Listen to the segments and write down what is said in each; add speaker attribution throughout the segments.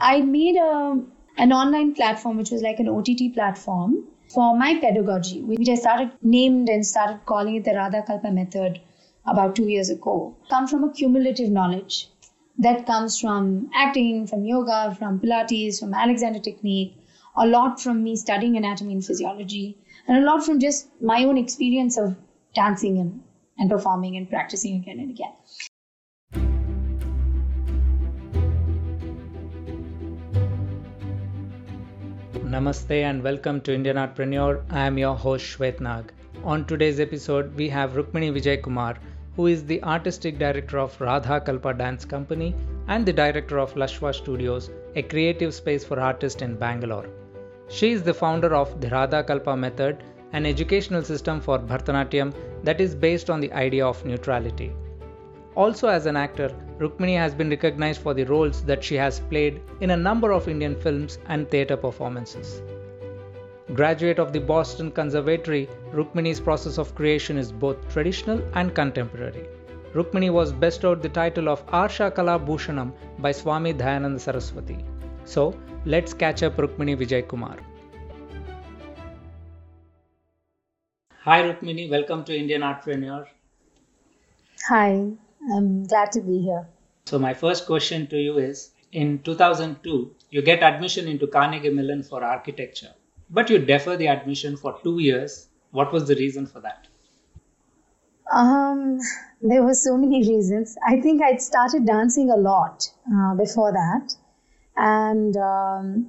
Speaker 1: I made a, an online platform, which was like an OTT platform for my pedagogy, which I started named and started calling it the Radha Kalpa method about two years ago. Come from a cumulative knowledge that comes from acting, from yoga, from Pilates, from Alexander Technique, a lot from me studying anatomy and physiology, and a lot from just my own experience of dancing and, and performing and practicing again and again.
Speaker 2: Namaste and welcome to Indian Artpreneur. I am your host Shwet Nag. On today's episode, we have Rukmini Vijay Kumar, who is the artistic director of Radha Kalpa Dance Company and the director of Lashwa Studios, a creative space for artists in Bangalore. She is the founder of the Radha Kalpa method, an educational system for Bharatanatyam that is based on the idea of neutrality. Also, as an actor, Rukmini has been recognized for the roles that she has played in a number of Indian films and theatre performances. Graduate of the Boston Conservatory, Rukmini's process of creation is both traditional and contemporary. Rukmini was bestowed the title of Arsha Kala Bhushanam by Swami Dayananda Saraswati. So, let's catch up Rukmini Vijay Kumar. Hi Rukmini, welcome to Indian Artpreneur.
Speaker 1: Hi, I'm glad to be here.
Speaker 2: So, my first question to you is In 2002, you get admission into Carnegie Mellon for architecture, but you defer the admission for two years. What was the reason for that?
Speaker 1: Um, there were so many reasons. I think I'd started dancing a lot uh, before that, and um,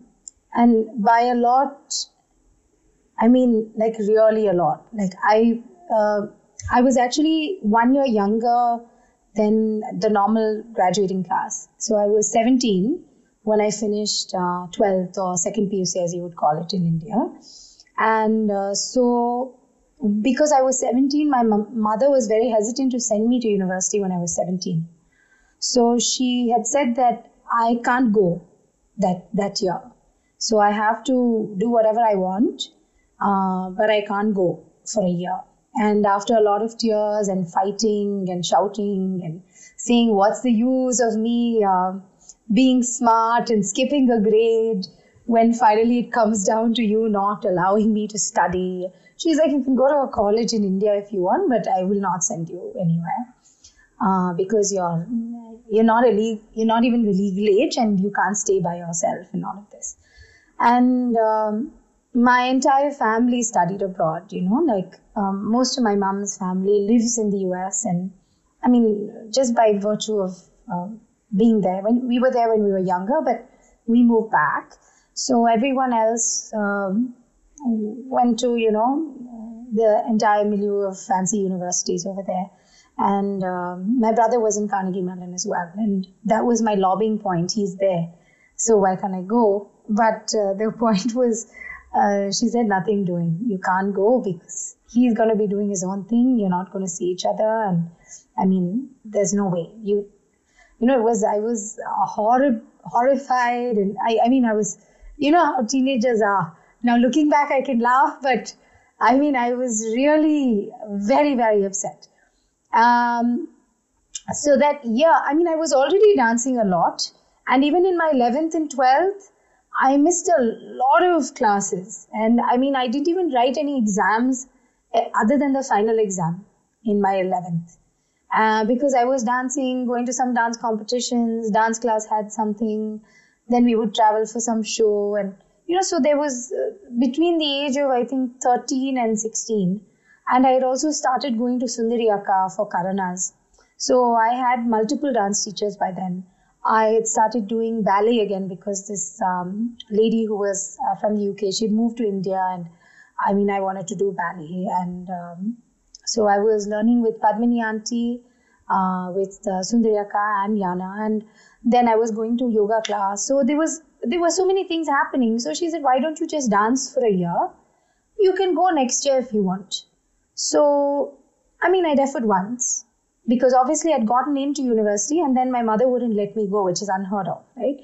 Speaker 1: and by a lot, I mean like really a lot. Like I, uh, I was actually one year younger than the normal graduating class. So I was 17 when I finished uh, 12th or second PUC as you would call it in India. And uh, so because I was 17, my m- mother was very hesitant to send me to university when I was 17. So she had said that I can't go that, that year. So I have to do whatever I want, uh, but I can't go for a year. And after a lot of tears and fighting and shouting and saying, What's the use of me uh, being smart and skipping a grade when finally it comes down to you not allowing me to study? She's like, You can go to a college in India if you want, but I will not send you anywhere. Uh, because you're you're not a you're not even the legal age and you can't stay by yourself and all of this and um, my entire family studied abroad you know like um, most of my mom's family lives in the us and i mean just by virtue of uh, being there when we were there when we were younger but we moved back. So everyone else um, went to you know the entire milieu of fancy universities over there. And um, my brother was in carnegie mellon as well and that was my lobbying point. He's there. So why can't i go? But uh, the point was uh, she said nothing doing. You can't go because he's going to be doing his own thing. You're not going to see each other. And i mean there's no way. You you know it was i was horrib- horrified. And I, I mean i was you know how teenagers are. Now looking back i can laugh but i mean i was really very very upset. Um, so that yeah i mean i was already dancing a lot. And even in my 11th and 12th I missed a lot of classes. And I mean, I didn't even write any exams eh, other than the final exam in my 11th. Uh, because I was dancing, going to some dance competitions, dance class had something, then we would travel for some show. And, you know, so there was uh, between the age of, I think, 13 and 16. And I had also started going to Sundari Akka for Karanas. So I had multiple dance teachers by then. I had started doing ballet again because this um, lady who was uh, from the UK, she'd moved to India, and I mean, I wanted to do ballet, and um, so I was learning with Padmini Auntie, uh, with uh, Sundari Akka and Yana, and then I was going to yoga class. So there was there were so many things happening. So she said, "Why don't you just dance for a year? You can go next year if you want." So I mean, I deferred once because obviously I'd gotten into university and then my mother wouldn't let me go, which is unheard of, right?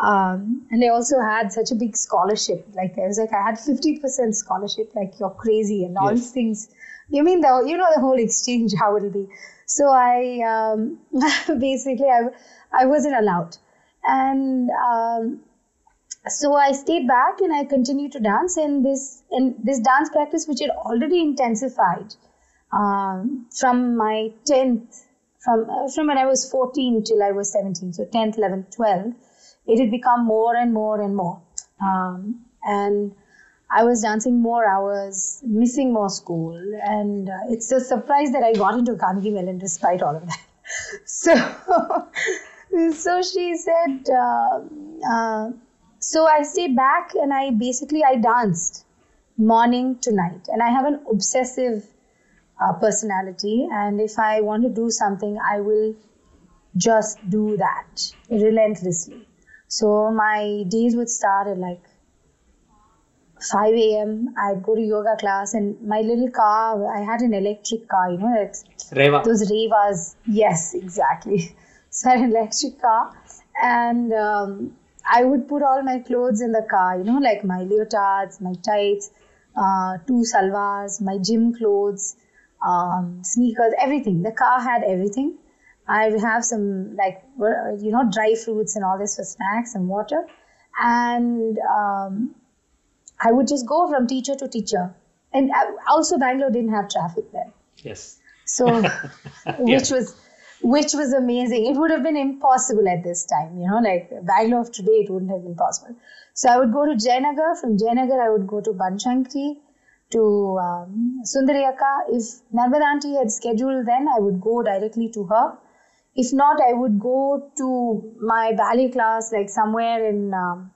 Speaker 1: Um, and I also had such a big scholarship. Like I was like, I had 50% scholarship, like you're crazy and all yes. these things. You mean the, you know, the whole exchange, how it'll be. So I, um, basically, I, I wasn't allowed. and um, so I stayed back and I continued to dance. And this and this dance practice, which had already intensified um, from my tenth, from uh, from when I was fourteen till I was seventeen, so tenth, eleventh, twelfth, it had become more and more and more. Um, and I was dancing more hours, missing more school, and uh, it's a surprise that I got into Carnegie Mellon despite all of that. so, so she said. Uh, uh, so I stayed back and I basically I danced morning to night, and I have an obsessive uh, personality, and if I want to do something, I will just do that relentlessly. So my days would start at like 5 a.m. I'd go to yoga class, and my little car, I had an electric car, you know,
Speaker 2: Reva.
Speaker 1: those Revas. Yes, exactly. So I had an electric car, and um, I would put all my clothes in the car, you know, like my leotards, my tights, uh, two salwars, my gym clothes, um, sneakers, everything. The car had everything. I have some, like, you know, dry fruits and all this for snacks and water. And um, I would just go from teacher to teacher. And uh, also, Bangalore didn't have traffic then.
Speaker 2: Yes.
Speaker 1: So, which was which was amazing. It would have been impossible at this time, you know, like Bangalore of today, it wouldn't have been possible. So I would go to Jayanagar. From Jayanagar, I would go to Banashankari, to um, Sundari Akka. If Narmada had scheduled then, I would go directly to her. If not, I would go to my ballet class, like somewhere in um,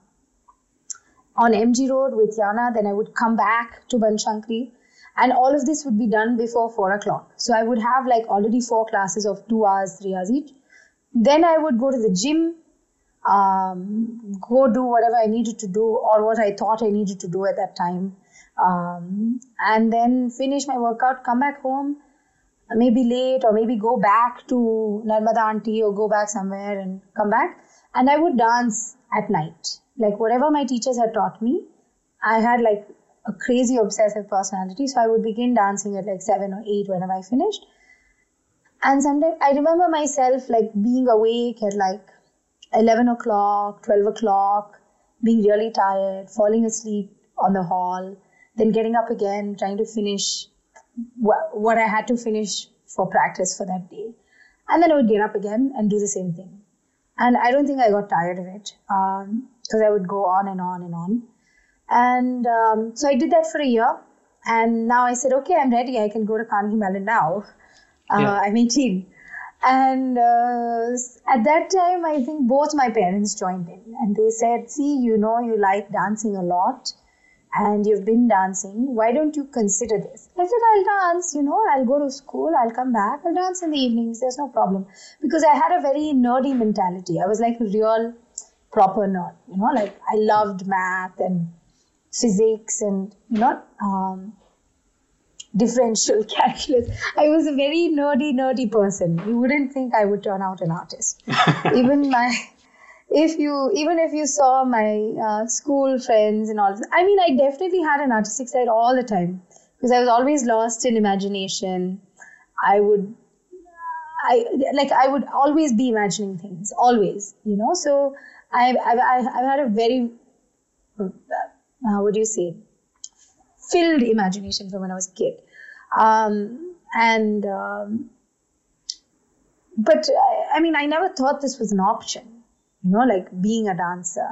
Speaker 1: on MG Road with Yana. Then I would come back to Banashankari. and all of this would be done before four o'clock. So I would have like already four classes of two hours, three hours each. Then I would go to the gym, um, go do whatever I needed to do or what I thought I needed to do at that time, um, and then finish my workout, come back home, maybe late or maybe go back to Narmada auntie or go back somewhere and come back. And I would dance at night, like whatever my teachers had taught me. I had like a crazy obsessive personality. So I would begin dancing at like seven or eight whenever I finished. And sometimes I remember myself like being awake at like 11 o'clock, 12 o'clock, being really tired, falling asleep on the hall, then getting up again, trying to finish what I had to finish for practice for that day. And then I would get up again and do the same thing. And I don't think I got tired of it because um, I would go on and on and on. And um, so I did that for a year. And now I said, okay, I'm ready. I can go to Carnegie Mellon now. Uh, yeah. I'm 18. And uh, at that time, I think both my parents joined in and they said, see, you know, you like dancing a lot and you've been dancing. Why don't you consider this? I said, I'll dance, you know, I'll go to school, I'll come back, I'll dance in the evenings, there's no problem. Because I had a very nerdy mentality. I was like a real proper nerd, you know, like I loved math and physics and not um, differential calculus. I was a very nerdy, nerdy person. You wouldn't think I would turn out an artist. even my, if you, even if you saw my uh, school friends and all, I mean, I definitely had an artistic side all the time because I was always lost in imagination. I would, I like, I would always be imagining things, always, you know. So I've, I've, I've had a very uh, what do you say, filled imagination from when I was a kid. Um, and, um, but I mean, I never thought this was an option, you know, like being a dancer.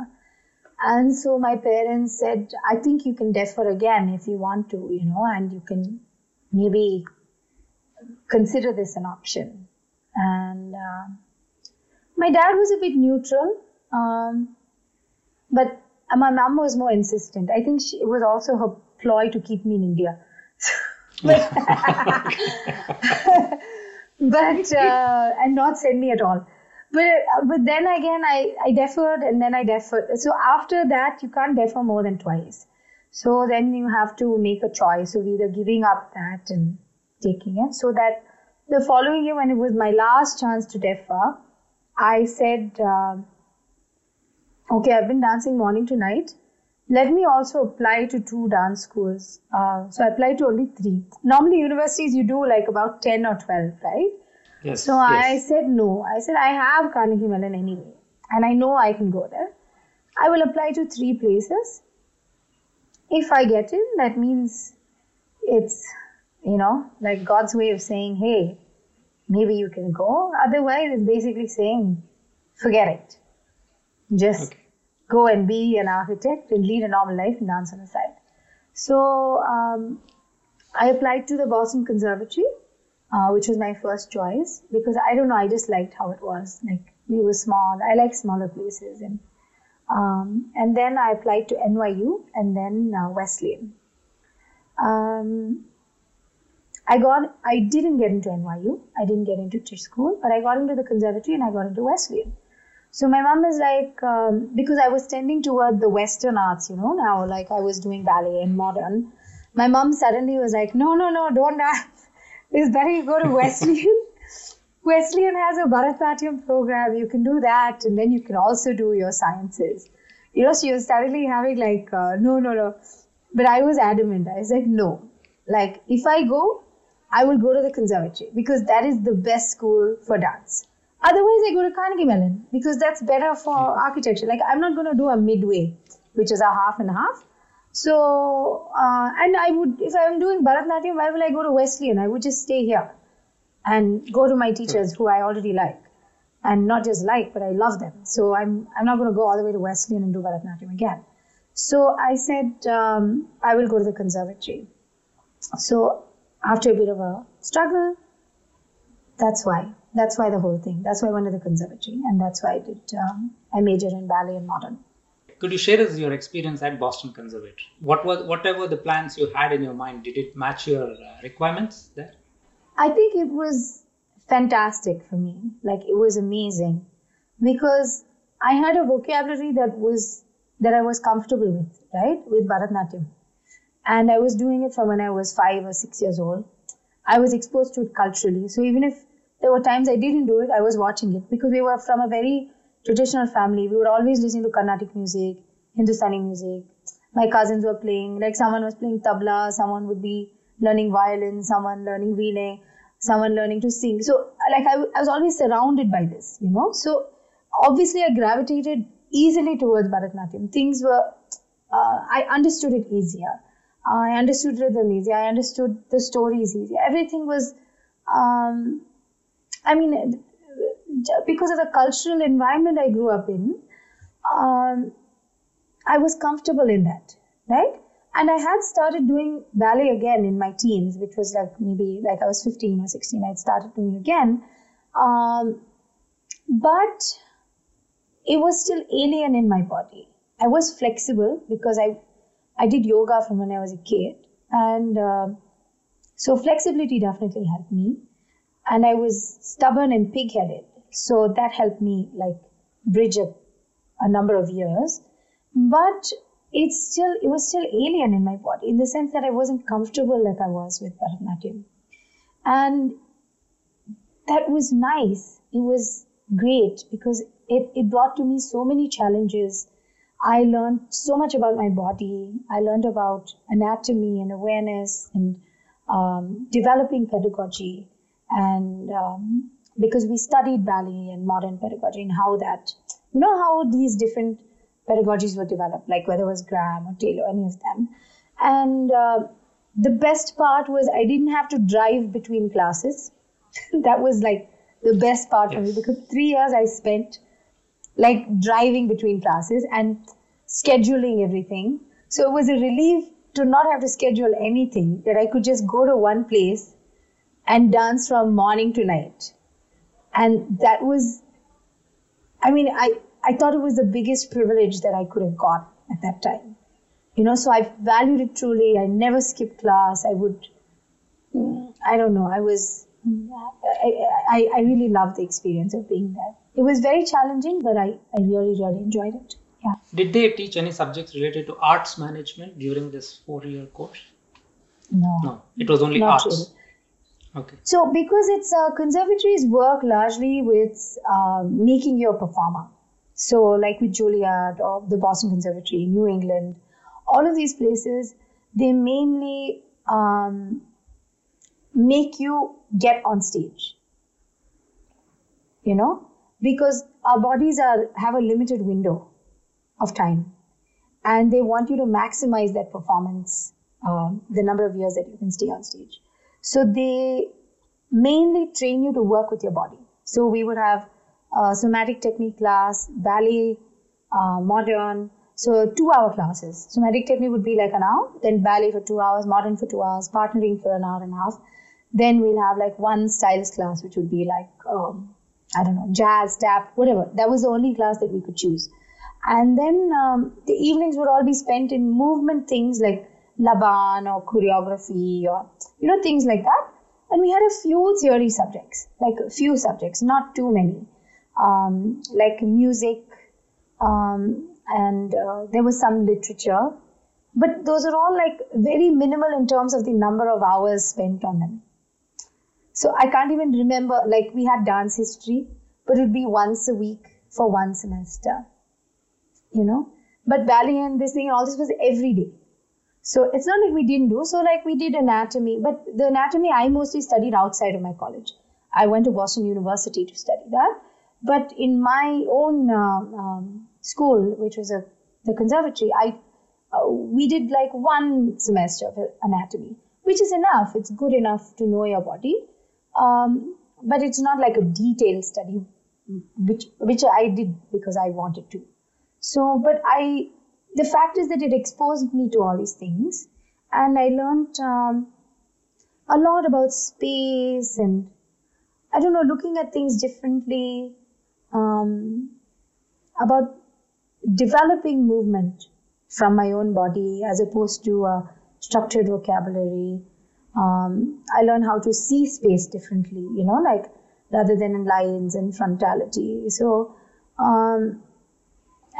Speaker 1: And so my parents said, I think you can defer again if you want to, you know, and you can maybe consider this an option. And uh, my dad was a bit neutral, um, but and my mom was more insistent. I think she, it was also her ploy to keep me in India. but but uh, and not send me at all. But but then again, I, I deferred and then I deferred. So after that, you can't defer more than twice. So then you have to make a choice of either giving up that and taking it. So that the following year, when it was my last chance to defer, I said. Uh, okay, I've been dancing morning to night. Let me also apply to two dance schools. Uh, so I applied to only three. Normally, universities you do like about 10 or 12, right?
Speaker 2: Yes.
Speaker 1: So
Speaker 2: yes.
Speaker 1: I said no. I said I have Carnegie Mellon anyway. and I know I can go there, I will apply to three places. If I get in, that means it's, you know, like God's way of saying, hey, maybe you can go. Otherwise, it's basically saying, forget it. Just okay. go and be an architect and lead a normal life and dance on the side. So um, I applied to the Boston Conservatory, uh, which was my first choice because I don't know, I just liked how it was. Like we were small. I like smaller places, and um, and then I applied to NYU and then uh, Wesleyan. Um, I got, I didn't get into NYU. I didn't get into Tisch School, but I got into the conservatory and I got into Wesleyan. So my mom is like, um, because I was tending toward the Western arts, you know, now like I was doing ballet and modern. My mom suddenly was like, no, no, no, don't dance. It's better you go to Wesleyan. Wesleyan has a Bharatanatyam program. You can do that, and then you can also do your sciences. You know, she was suddenly having like, uh, no, no, no. But I was adamant. I was like, no. Like, if I go, I will go to the conservatory because that is the best school for dance. Otherwise, I go to Carnegie Mellon because that's better for architecture. Like, I'm not going to do a midway, which is a half and half. So, uh, and I would, if I'm doing Bharatanatyam, why will I go to Wesleyan? I would just stay here and go to my teachers who I already like. And not just like, but I love them. So I'm, I'm not going to go all the way to Wesleyan and do Bharatanatyam again. So I said, um, I will go to the conservatory. So after a bit of a struggle, that's why. That's why the whole thing. That's why I went to the conservatory, and that's why I did. Um, I majored in ballet and modern.
Speaker 2: Could you share us your experience at Boston Conservatory? What was whatever the plans you had in your mind? Did it match your uh, requirements there?
Speaker 1: I think it was fantastic for me. Like it was amazing because I had a vocabulary that was that I was comfortable with, right? With Bharatanatyam and I was doing it from when I was five or six years old. I was exposed to it culturally. So even if there were times I didn't do it, I was watching it because we were from a very traditional family. We were always listening to Carnatic music, Hindustani music. My cousins were playing, like someone was playing tabla, someone would be learning violin, someone learning veena, someone learning to sing. So like I, I was always surrounded by this, you know. So obviously I gravitated easily towards Bharatanatyam. Things were, uh, I understood it easier. I understood rhythm easy. I understood the stories easy. Everything was, um, I mean, because of the cultural environment I grew up in, um, I was comfortable in that, right? And I had started doing ballet again in my teens, which was like maybe like I was 15 or 16. I'd started doing again. Um, but it was still alien in my body. I was flexible because I I did yoga from when I was a kid. And uh, so flexibility definitely helped me. And I was stubborn and pig headed. So that helped me like bridge a, a number of years. But it's still, it was still alien in my body in the sense that I wasn't comfortable like I was with Bharatanatyam. And that was nice. It was great because it, it brought to me so many challenges I learned so much about my body. I learned about anatomy and awareness and um, developing pedagogy. And um, because we studied ballet and modern pedagogy and how that, you know, how these different pedagogies were developed, like whether it was Graham or Taylor, any of them. And uh, the best part was I didn't have to drive between classes. that was like the best part yes. for me because three years I spent like driving between classes and scheduling everything. So it was a relief to not have to schedule anything, that I could just go to one place and dance from morning to night. And that was, I mean, I, I thought it was the biggest privilege that I could have got at that time. You know, so I valued it truly. I never skipped class. I would, I don't know, I was, I, I, I really loved the experience of being there it was very challenging, but I, I really, really enjoyed it. Yeah.
Speaker 2: Did they teach any subjects related to arts management during this four year course?
Speaker 1: No.
Speaker 2: No, it was only arts. Really. Okay.
Speaker 1: So, because it's uh, conservatories work largely with uh, making you a performer. So, like with Juilliard or the Boston Conservatory, New England, all of these places, they mainly um, make you get on stage. You know, because our bodies are have a limited window of time and they want you to maximize that performance um, the number of years that you can stay on stage so they mainly train you to work with your body so we would have a somatic technique class ballet uh, modern so two hour classes somatic technique would be like an hour then ballet for two hours modern for two hours partnering for an hour and a half then we'll have like one styles class which would be like um, I don't know, jazz, tap, whatever. That was the only class that we could choose. And then um, the evenings would all be spent in movement things like Laban or choreography or, you know, things like that. And we had a few theory subjects, like a few subjects, not too many, um, like music, um, and uh, there was some literature. But those are all like very minimal in terms of the number of hours spent on them. So I can't even remember, like we had dance history, but it would be once a week for one semester, you know. But ballet and this thing and all this was every day. So it's not like we didn't do. So like we did anatomy, but the anatomy I mostly studied outside of my college. I went to Boston University to study that. But in my own uh, um, school, which was a the conservatory, I uh, we did like one semester of anatomy, which is enough. It's good enough to know your body. Um, but it's not like a detailed study, which which I did because I wanted to. So, but I, the fact is that it exposed me to all these things, and I learned um, a lot about space and I don't know, looking at things differently, um, about developing movement from my own body as opposed to a structured vocabulary um, I learned how to see space differently, you know, like rather than in lines and frontality. So, um,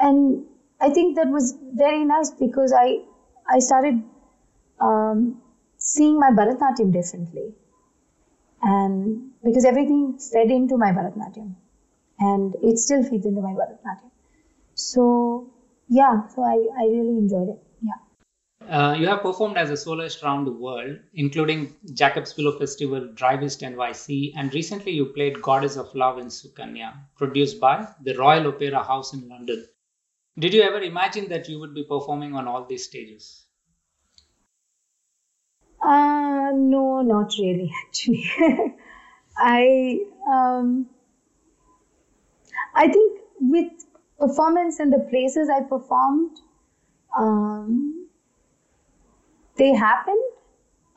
Speaker 1: and I think that was very nice because I I started um, seeing my Bharatanatyam differently, and because everything fed into my Bharatanatyam, and it still feeds into my Bharatanatyam. So yeah, so I, I really enjoyed it. Yeah.
Speaker 2: Uh, you have performed as a soloist around the world, including Jacob's Pillow Festival, Drive East NYC, and recently you played Goddess of Love in Sukanya, produced by the Royal Opera House in London. Did you ever imagine that you would be performing on all these stages?
Speaker 1: Uh, no, not really, actually. I, um, I think with performance and the places I performed, um, they happened.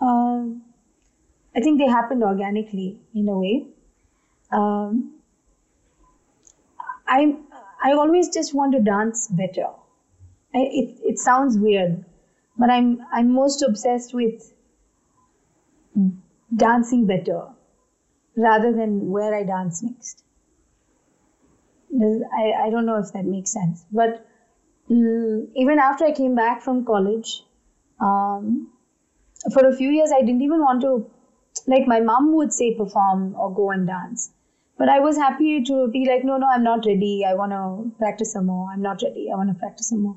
Speaker 1: Uh, I think they happened organically in a way. Um, I always just want to dance better. I, it it sounds weird, but I'm I'm most obsessed with dancing better rather than where I dance next. I, I don't know if that makes sense, but um, even after I came back from college, um, for a few years, I didn't even want to, like, my mom would say perform or go and dance. But I was happy to be like, no, no, I'm not ready. I want to practice some more. I'm not ready. I want to practice some more.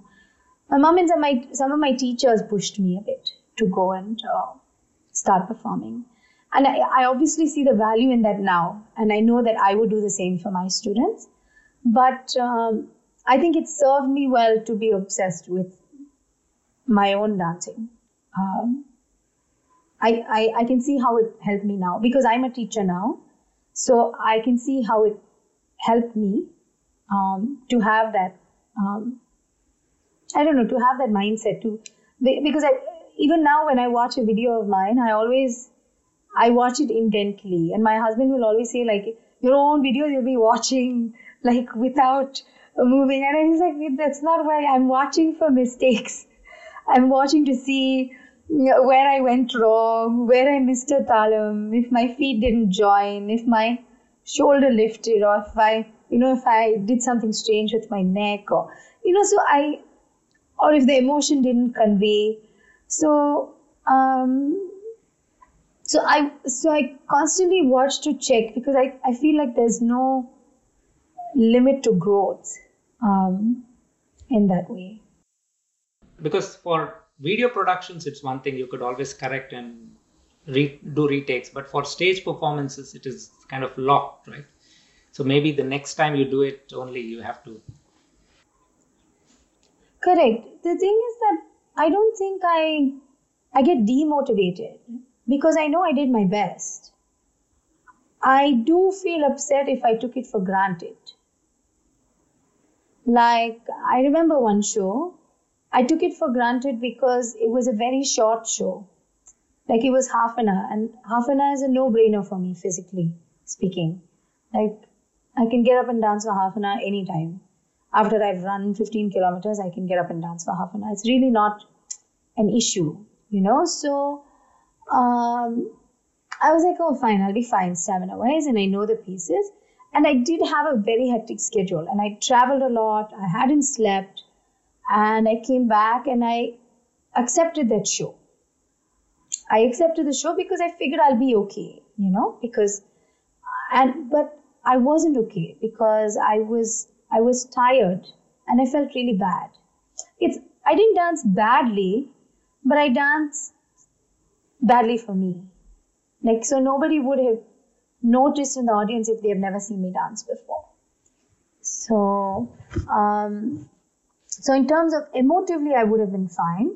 Speaker 1: My mom and some, my, some of my teachers pushed me a bit to go and uh, start performing. And I, I obviously see the value in that now. And I know that I would do the same for my students. But um, I think it served me well to be obsessed with my own dancing. Um, I, I, I can see how it helped me now because I'm a teacher now. So I can see how it helped me um, to have that, um, I don't know, to have that mindset to, because I, even now when I watch a video of mine, I always, I watch it intently. And my husband will always say like, your own videos you'll be watching like without moving. And he's like, that's not why I'm watching for mistakes. I'm watching to see where I went wrong, where I missed a talam, if my feet didn't join, if my shoulder lifted, or if I, you know, if I did something strange with my neck, or, you know, so I, or if the emotion didn't convey. So, um, so I, so I constantly watch to check because I, I feel like there's no limit to growth um, in that way
Speaker 2: because for video productions it's one thing you could always correct and re- do retakes but for stage performances it is kind of locked right So maybe the next time you do it, only you have to.
Speaker 1: Correct. The thing is that I don't think I I get demotivated because I know I did my best. I do feel upset if I took it for granted. Like, I remember one show, I took it for granted because it was a very short show. Like, it was half an hour, and half an hour is a no brainer for me, physically speaking. Like, I can get up and dance for half an hour anytime. After I've run 15 kilometers, I can get up and dance for half an hour. It's really not an issue, you know? So, um, I was like, oh, fine, I'll be fine stamina wise, and I know the pieces. And I did have a very hectic schedule, and I traveled a lot. I hadn't slept, and I came back and I accepted that show. I accepted the show because I figured I'll be okay, you know, because, and but I wasn't okay because I was I was tired and I felt really bad. It's I didn't dance badly, but I danced badly for me. Like, so nobody would have noticed in the audience if they have never seen me dance before. So, um, so in terms of emotively, I would have been fine,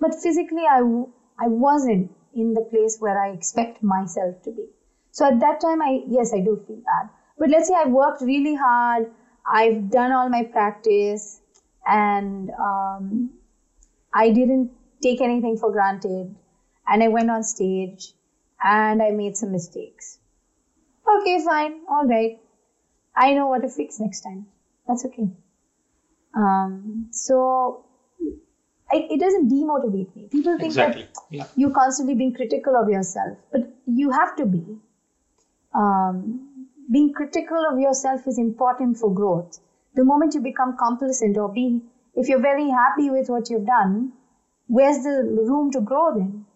Speaker 1: but physically, I w- I wasn't in the place where I expect myself to be. So at that time, I yes, I do feel bad. But let's say I've worked really hard, I've done all my practice, and um, I didn't take anything for granted, and I went on stage and I made some mistakes. Okay, fine, all right. I know what to fix next time. That's okay. Um, so I, it doesn't demotivate me. People think
Speaker 2: Exactly.
Speaker 1: that
Speaker 2: Yeah.
Speaker 1: you're constantly being critical of yourself, but you have to be. Um, being critical of yourself is important for growth. The moment you become complacent or be, if you're very happy with what you've done, where's the room to grow then?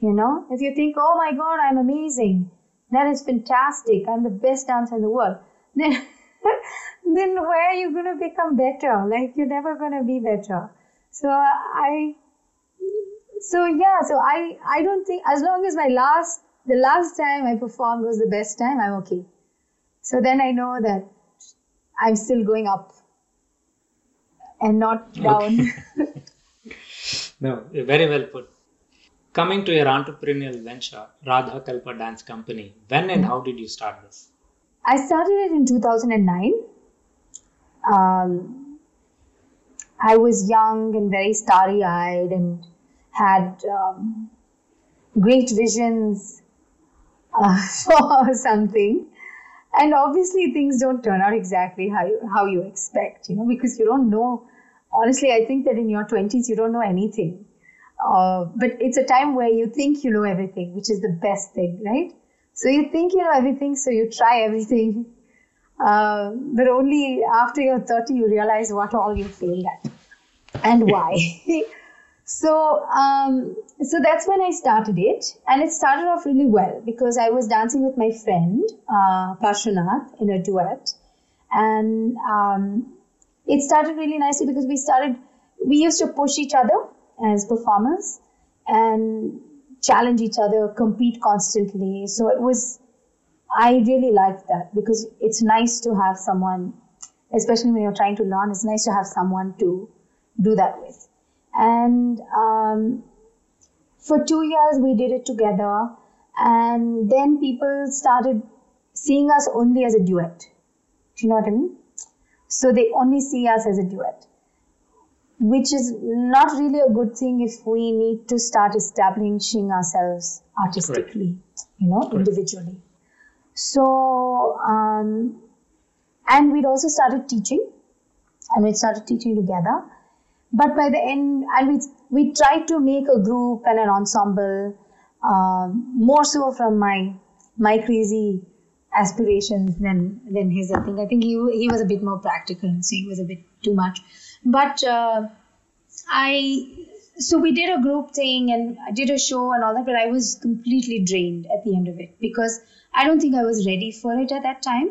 Speaker 1: You know, if you think, oh my God, I'm amazing, that is fantastic, I'm the best dancer in the world, then, then where are you going to become better? Like, you're never going to be better. So I, so yeah, so I, I don't think, as long as my last, the last time I performed was the best time, I'm okay. So then I know that I'm still going up and not down.
Speaker 2: No, very well put. Coming to your entrepreneurial venture, Radha Kalpa Dance Company, when and mm-hmm. how did you start this?
Speaker 1: I started it in 2009. Um, I was young and very starry eyed and had um, great visions uh, for something. And obviously, things don't turn out exactly how you, how you expect, you know, because you don't know. Honestly, I think that in your 20s, you don't know anything. Uh, but it's a time where you think you know everything, which is the best thing, right? So you think you know everything, so you try everything. Uh, but only after you're 30, you realize what all you failed at and why. so, um, so that's when I started it, and it started off really well because I was dancing with my friend uh, in a duet, and um, it started really nicely because we started. We used to push each other as performers and challenge each other, compete constantly. So it was, I really liked that because it's nice to have someone, especially when you're trying to learn, it's nice to have someone to do that with. And um, for two years, we did it together. And then people started seeing us only as a duet. Do you know what I mean? So they only see us as a duet which is not really a good thing if we need to start establishing ourselves artistically, you know,
Speaker 2: Correct.
Speaker 1: individually. So, um, and we'd also started teaching, and we started teaching together. But by the end, and we we tried to make a group and an ensemble, um, more so from my my crazy aspirations than than his. I think I think he he was a bit more practical, so he was a bit too much. But uh, I so we did a group thing and I did a show and all that, but I was completely drained at the end of it because I don't think I was ready for it at that time,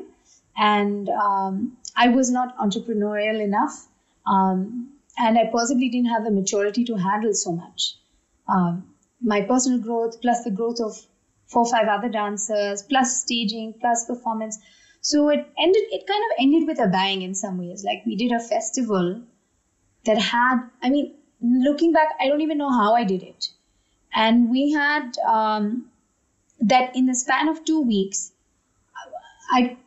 Speaker 1: and um, I was not entrepreneurial enough, um, and I possibly didn't have the maturity to handle so much. Um, my personal growth plus the growth of four or five other dancers plus staging plus performance. So it ended. It kind of ended with a bang in some ways. Like we did a festival that had. I mean, looking back, I don't even know how I did it. And we had um, that in the span of two weeks. I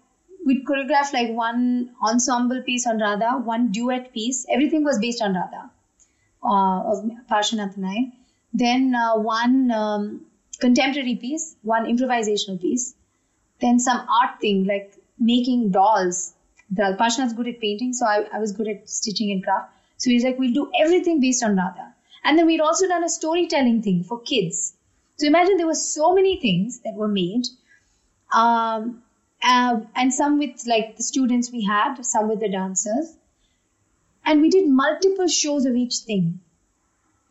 Speaker 1: we'd choreograph like one ensemble piece on Radha, one duet piece. Everything was based on Radha uh, of Parshvanath and I. Then uh, one um, contemporary piece, one improvisational piece. Then some art thing like making dolls. The Parshvanath's good at painting, so I, I was good at stitching and craft. So he's like, we'll do everything based on Radha. And then we'd also done a storytelling thing for kids. So imagine there were so many things that were made. Um, uh, and some with like the students we had, some with the dancers. And we did multiple shows of each thing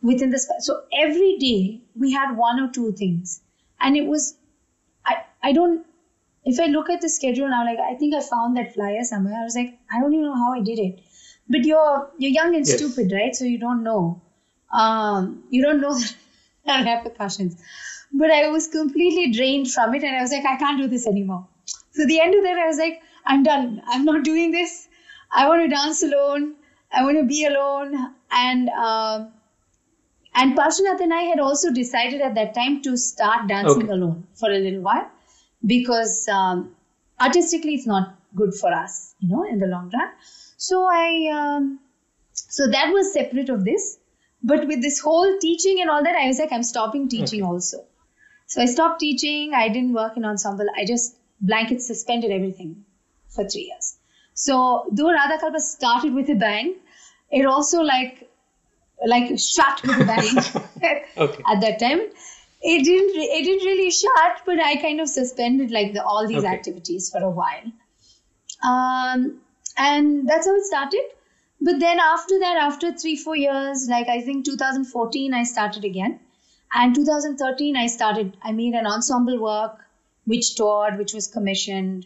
Speaker 1: within the so every day we had one or two things and it was i i don't if i look at the schedule now like i think i found that flyer somewhere i was like i don't even know how i did it but you're you're young and
Speaker 2: Yes.
Speaker 1: stupid right? So you don't know. Um you don't know that I don't have the repercussions. But i was completely drained from it and i was like i can't do this anymore. So the end of that i was like i'm done. I'm not doing this. I want to dance alone. I want to be alone. And um and Parshvanath and I had also decided at that time to start dancing
Speaker 2: Okay.
Speaker 1: alone for a little while because um, artistically it's not good for us, you know, in the long run. So I, um, so that was separate of this. But with this whole teaching and all that, I was like, I'm stopping teaching also. So I stopped teaching. I didn't work in ensemble. I just blanket suspended everything for three years. So though Radha Kalpa started with a bang, it also like like shut with a bang
Speaker 2: Okay.
Speaker 1: at that time. It didn't it didn't really shut, but I kind of suspended like the, all these
Speaker 2: Okay.
Speaker 1: activities for a while. Um, and that's how it started. But then after that, after three, four years, like I think 2014, I started again. And 2013, I started, I made an ensemble work, which toured, which was commissioned,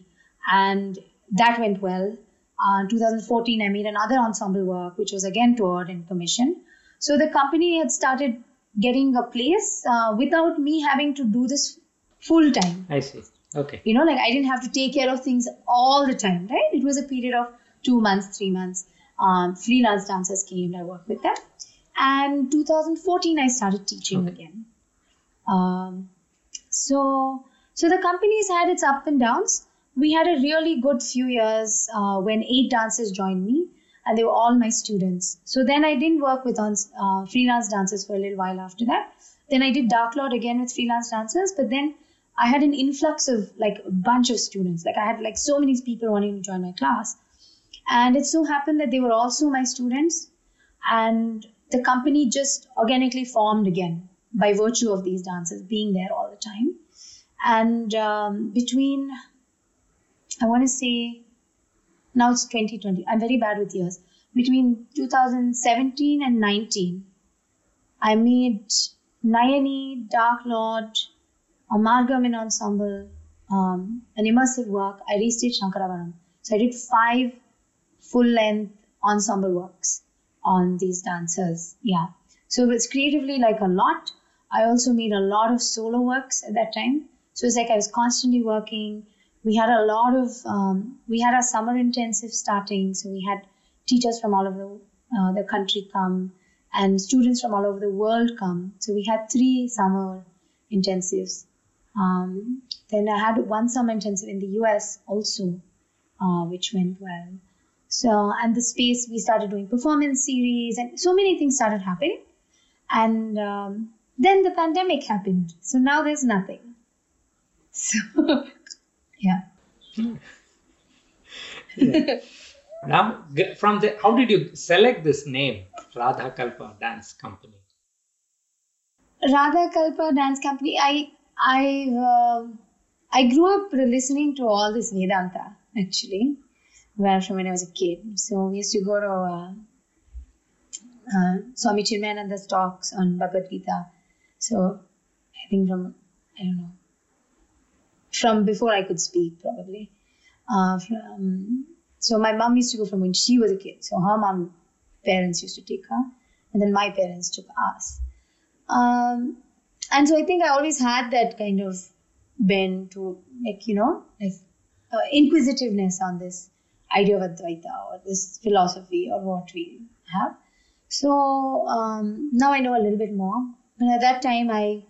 Speaker 1: and that went well. Uh, 2014, I made another ensemble work, which was again toured and commissioned. So the company had started getting a place uh, without me having to do this full time
Speaker 2: I see. Okay.
Speaker 1: you know like i didn't have to take care of things all the time right it was a period of two months three months um, freelance dancers came i worked with them and 2014 i started teaching
Speaker 2: Okay.
Speaker 1: again um, so so the company's had its up and downs we had a really good few years uh, when eight dancers joined me and they were all my students so then i didn't work with on, uh, freelance dancers for a little while after that then i did dark lord again with freelance dancers but then I had an influx of like a bunch of students. Like I had like so many people wanting to join my class. And it so happened that they were also my students. And the company just organically formed again by virtue of these dancers being there all the time. And um, between, I want to say, now it's 2020. I'm very bad with years. Between 2017 and 19, I made Nayani, Dark Lord, Amalgam in Ensemble, um, an immersive work. I restaged Shankaravaram. So I did five full length ensemble works on these dancers. Yeah. So it's creatively like a lot. I also made a lot of solo works at that time. So it's like I was constantly working. We had a lot of, um, we had a summer intensive starting. So we had teachers from all over the, uh, the country come and students from all over the world come. So we had three summer intensives. Um, then I had one summer intensive in the US also, uh, which went well. So, and the space, we started doing performance series and so many things started happening. And um, then the pandemic happened. So now there's nothing. So, yeah.
Speaker 2: Now, from the how did you select this name, Radha Kalpa Dance Company?
Speaker 1: Radha Kalpa Dance Company. I I um I grew up listening to all this Vedanta actually, where from when I was a kid. So we used to go to uh, uh, Swami Chinmayananda's talks on Bhagavad Gita. So I think from I don't know from before I could speak probably. Uh, from, so my mom used to go from when she was a kid. So her mom parents used to take her, and then my parents took us. Um, and so I think I always had that kind of bend to like you know like uh, inquisitiveness on this idea of Advaita or this philosophy or what we have. So um, now I know a little bit more. But at that time, I,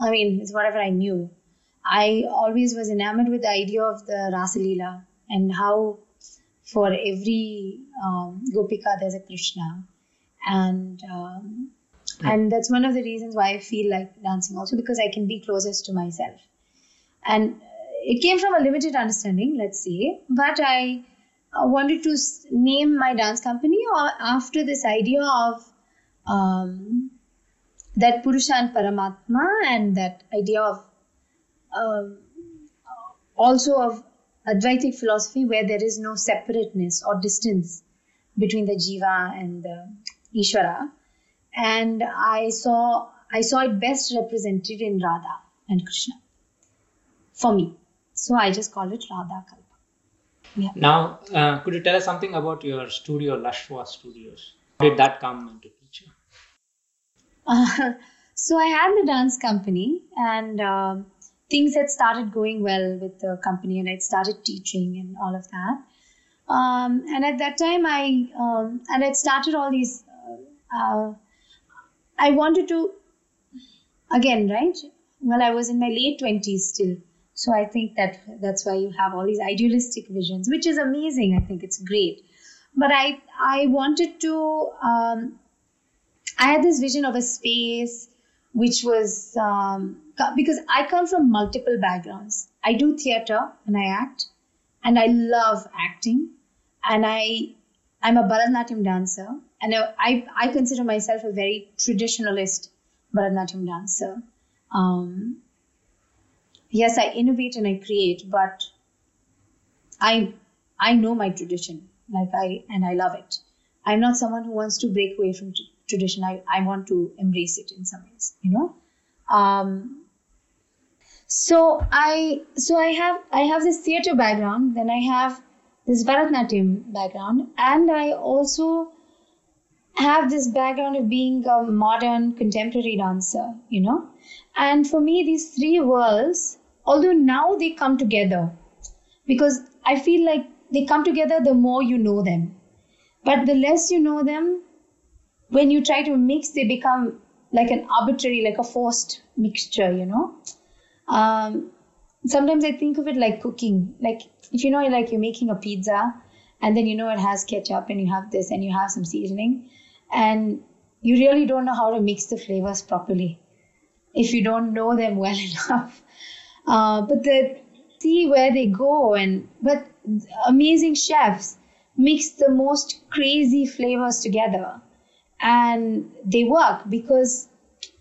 Speaker 1: I mean, it's whatever I knew. I always was enamored with the idea of the Rasalila and how for every um, Gopika there's a Krishna, and um, and that's one of the reasons why I feel like dancing also because I can be closest to myself, and it came from a limited understanding, let's say, but I uh, wanted to name my dance company after this idea of um, that Purusha and Paramatma and that idea of uh, also of Advaitic philosophy where there is no separateness or distance between the Jiva and the Ishvara. And I saw I saw it best represented in Radha and Krishna for me. So I just call it Radha Kalpa.
Speaker 2: Yeah. Now, uh, could you tell us something about your studio, Lashwa Studios? How did that come into picture?
Speaker 1: Uh, so I had the dance company, and uh, things had started going well with the company, and I'd started teaching and all of that. Um, and at that time, I um, and I'd started all these. Uh, I wanted to, again, right? Well, I was in my late twenties still so I think that that's why you have all these idealistic visions, which is amazing. I think it's great. But I I wanted to um, I had this vision of a space which was um, because I come from multiple backgrounds. I do theater and I act, and I love acting, and I I'm a Bharatanatyam dancer, and I I consider myself a very traditionalist Bharatanatyam dancer. Um, yes, I innovate and I create, but I I know my tradition, like I and I love it. I'm not someone who wants to break away from tradition. I, I want to embrace it in some ways, you know. Um, so I so I have I have this theater background, then I have this Bharatnatyam background, and I also have this background of being a modern contemporary dancer, you know. And for me, these three worlds although now they come together because I feel like they come together the more you know them. But the less you know them, when you try to mix, they become like an arbitrary, like a forced mixture, you know. Um, sometimes I think of it like cooking. Like if you know, like you're making a pizza, and then you know it has ketchup, and you have this, and you have some seasoning, and you really don't know how to mix the flavors properly if you don't know them well enough. Uh, but the see where they go and but amazing chefs mix the most crazy flavors together. And they work because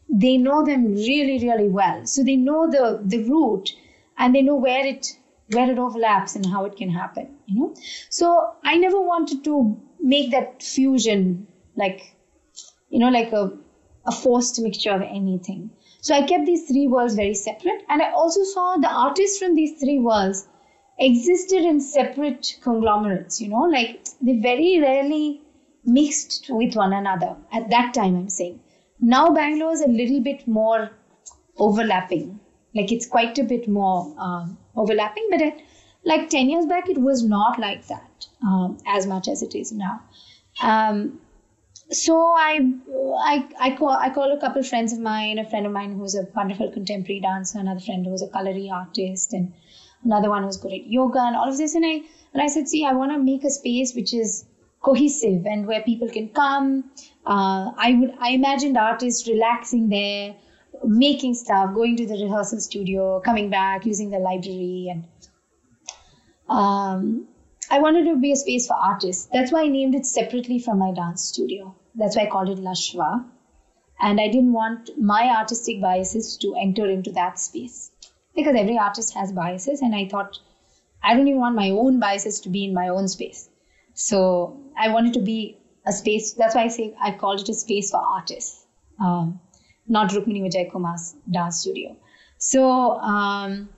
Speaker 1: they know them really really well. So they know the the root and they know where it where it overlaps and how it can happen you know? So i never wanted to make that fusion like you know like a, a forced mixture of anything so I kept these three worlds very separate. And I also saw the artists from these three worlds existed in separate conglomerates, you know, like they very rarely mixed with one another at that time, I'm saying. Now Bangalore is a little bit more overlapping. Like it's quite a bit more um, overlapping, but it, like 10 years back, it was not like that um, as much as it is now. Um, so I, I, I call, I call a couple of friends of mine, a friend of mine who's a wonderful contemporary dancer, another friend who's a kalari artist, and another one who's good at yoga and all of this. And I, and I said, see, I want to make a space which is cohesive and where people can come. Uh, I would, I imagined artists relaxing there, making stuff, going to the rehearsal studio, coming back, using the library, and um, I wanted to be a space for artists. That's why I named it separately from my dance studio. That's why I called it Lashwa. And I didn't want my artistic biases to enter into that space because every artist has biases. And I thought, I don't even want my own biases to be in my own space. So I wanted to be a space. That's why I say I called it a space for artists, um, not Rukmini Vijay Kumar's dance studio. So, um,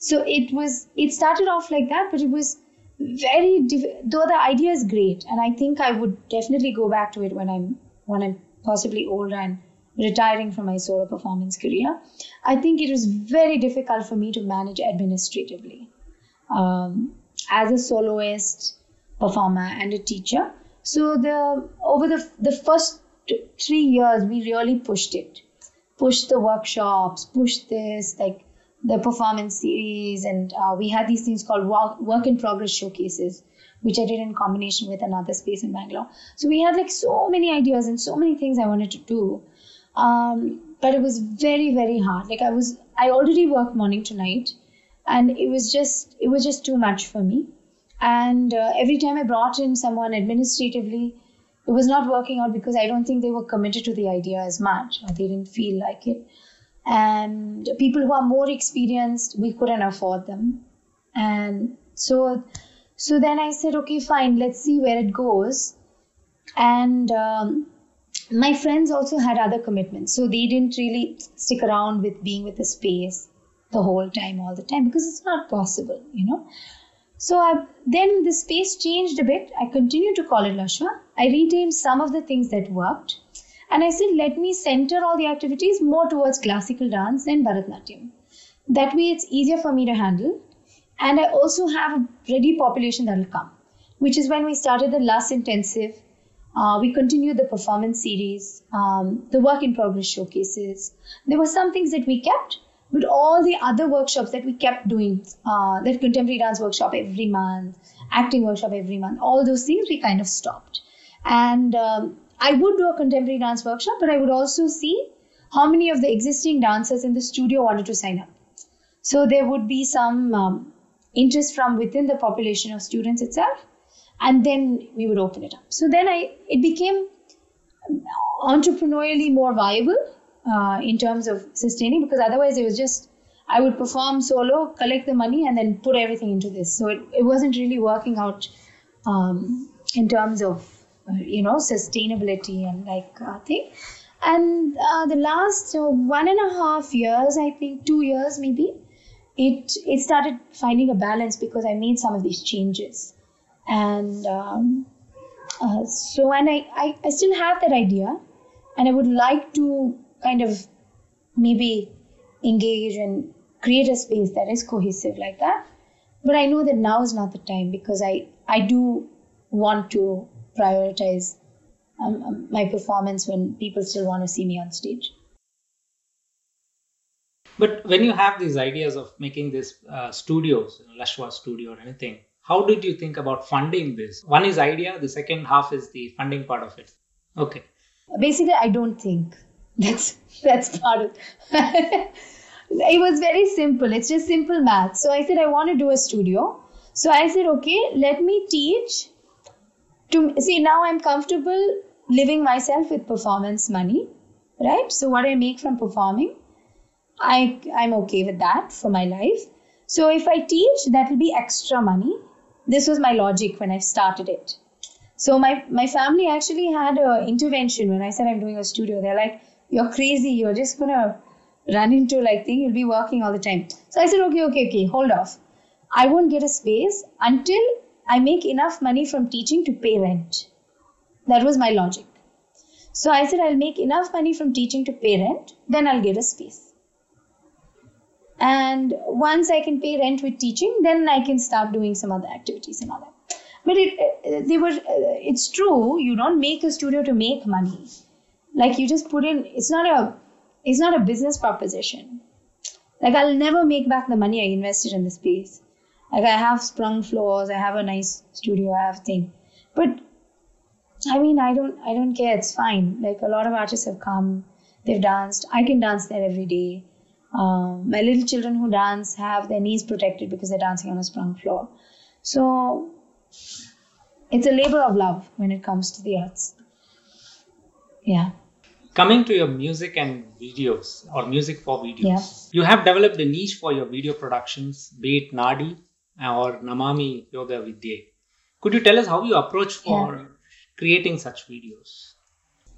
Speaker 1: so it was, it started off like that, but it was very diff- though the idea is great and i think i would definitely go back to it when i'm when i'm possibly older and retiring from my solo performance career. I think it was very difficult for me to manage administratively. Um, as a soloist performer and a teacher. So the over the the first three years, we really pushed it, pushed the workshops, pushed this like the performance series, and uh, we had these things called work, work in progress showcases, which I did in combination with another space in Bangalore. So we had like so many ideas and so many things I wanted to do. Um, but it was very, very hard. Like I was, I already worked morning to night and it was just, it was just too much for me. And uh, every time I brought in someone administratively, it was not working out because I don't think they were committed to the idea as much or they didn't feel like it. And people who are more experienced, we couldn't afford them. And so so then I said, okay, fine, let's see where it goes. And um, my friends also had other commitments. So they didn't really stick around with being with the space the whole time, all the time, because it's not possible, you know. So I, then the space changed a bit. I continued to call it Lashwa. I retained some of the things that worked. And I said, let me center all the activities more towards classical dance than Bharatanatyam. That way it's easier for me to handle and I also have a ready population that will come, which is when we started the last intensive. Uh, we continued the performance series, um, the work in progress showcases. There were some things that we kept, but all the other workshops that we kept doing, uh, that contemporary dance workshop every month, acting workshop every month, all those things we kind of stopped. And um, I would do a contemporary dance workshop, but I would also see how many of the existing dancers in the studio wanted to sign up. So there would be some um, interest from within the population of students itself and then we would open it up so then i it became entrepreneurially more viable uh, in terms of sustaining because otherwise it was just i would perform solo collect the money and then put everything into this so it, it wasn't really working out um, in terms of you know sustainability and like uh, thing. And uh, the last uh, one and a half years i think two years maybe it it started finding a balance because I made some of these changes, and um, uh, so and I, I I still have that idea, and I would like to kind of maybe engage and create a space that is cohesive like that. But I know that now is not the time because I I do want to prioritize um, um my performance when people still want to see me on stage.
Speaker 2: But when you have these ideas of making this uh, studios, Lashwa studio or anything, how did you think about funding this? One is idea, the second half is the funding part of it. Okay.
Speaker 1: Basically, I don't think that's that's part of. it was very simple. It's just simple math. So I said I want to do a studio. So I said, okay, let me teach. To see now, I'm comfortable living myself with performance money, right? So what I make from performing, I, I'm okay with that for my life. So if I teach, that will be extra money. This was my logic when I started it. So my, my family actually had an intervention when I said I'm doing a studio. They're like, you're crazy. You're just to run into like thing. You'll be working all the time. So I said, okay, okay, okay, hold off. I won't get a space until I make enough money from teaching to pay rent. That was my logic. So I said, I'll make enough money from teaching to pay rent, then I'll get a space. And once i can pay rent with teaching then i can start doing some other activities and all that. But it, they were uh, it's true you don't make a studio to make money. Like you just put in it's not a it's not a business proposition. Like i'll never make back the money i invested in the space like i have sprung floors i have a nice studio i have thing but i mean i don't i don't care it's fine like a lot of artists have come they've danced i can dance there every day um, my little children who dance have their knees protected because they're dancing on a sprung floor. So it's a labor of love when it comes to the arts. Yeah.
Speaker 2: Coming to your music and videos or music for videos, yeah. you have developed a niche for your video productions, be it Nadi or Namami Yoga Vidya. Could you tell us how you approach for yeah. creating such videos?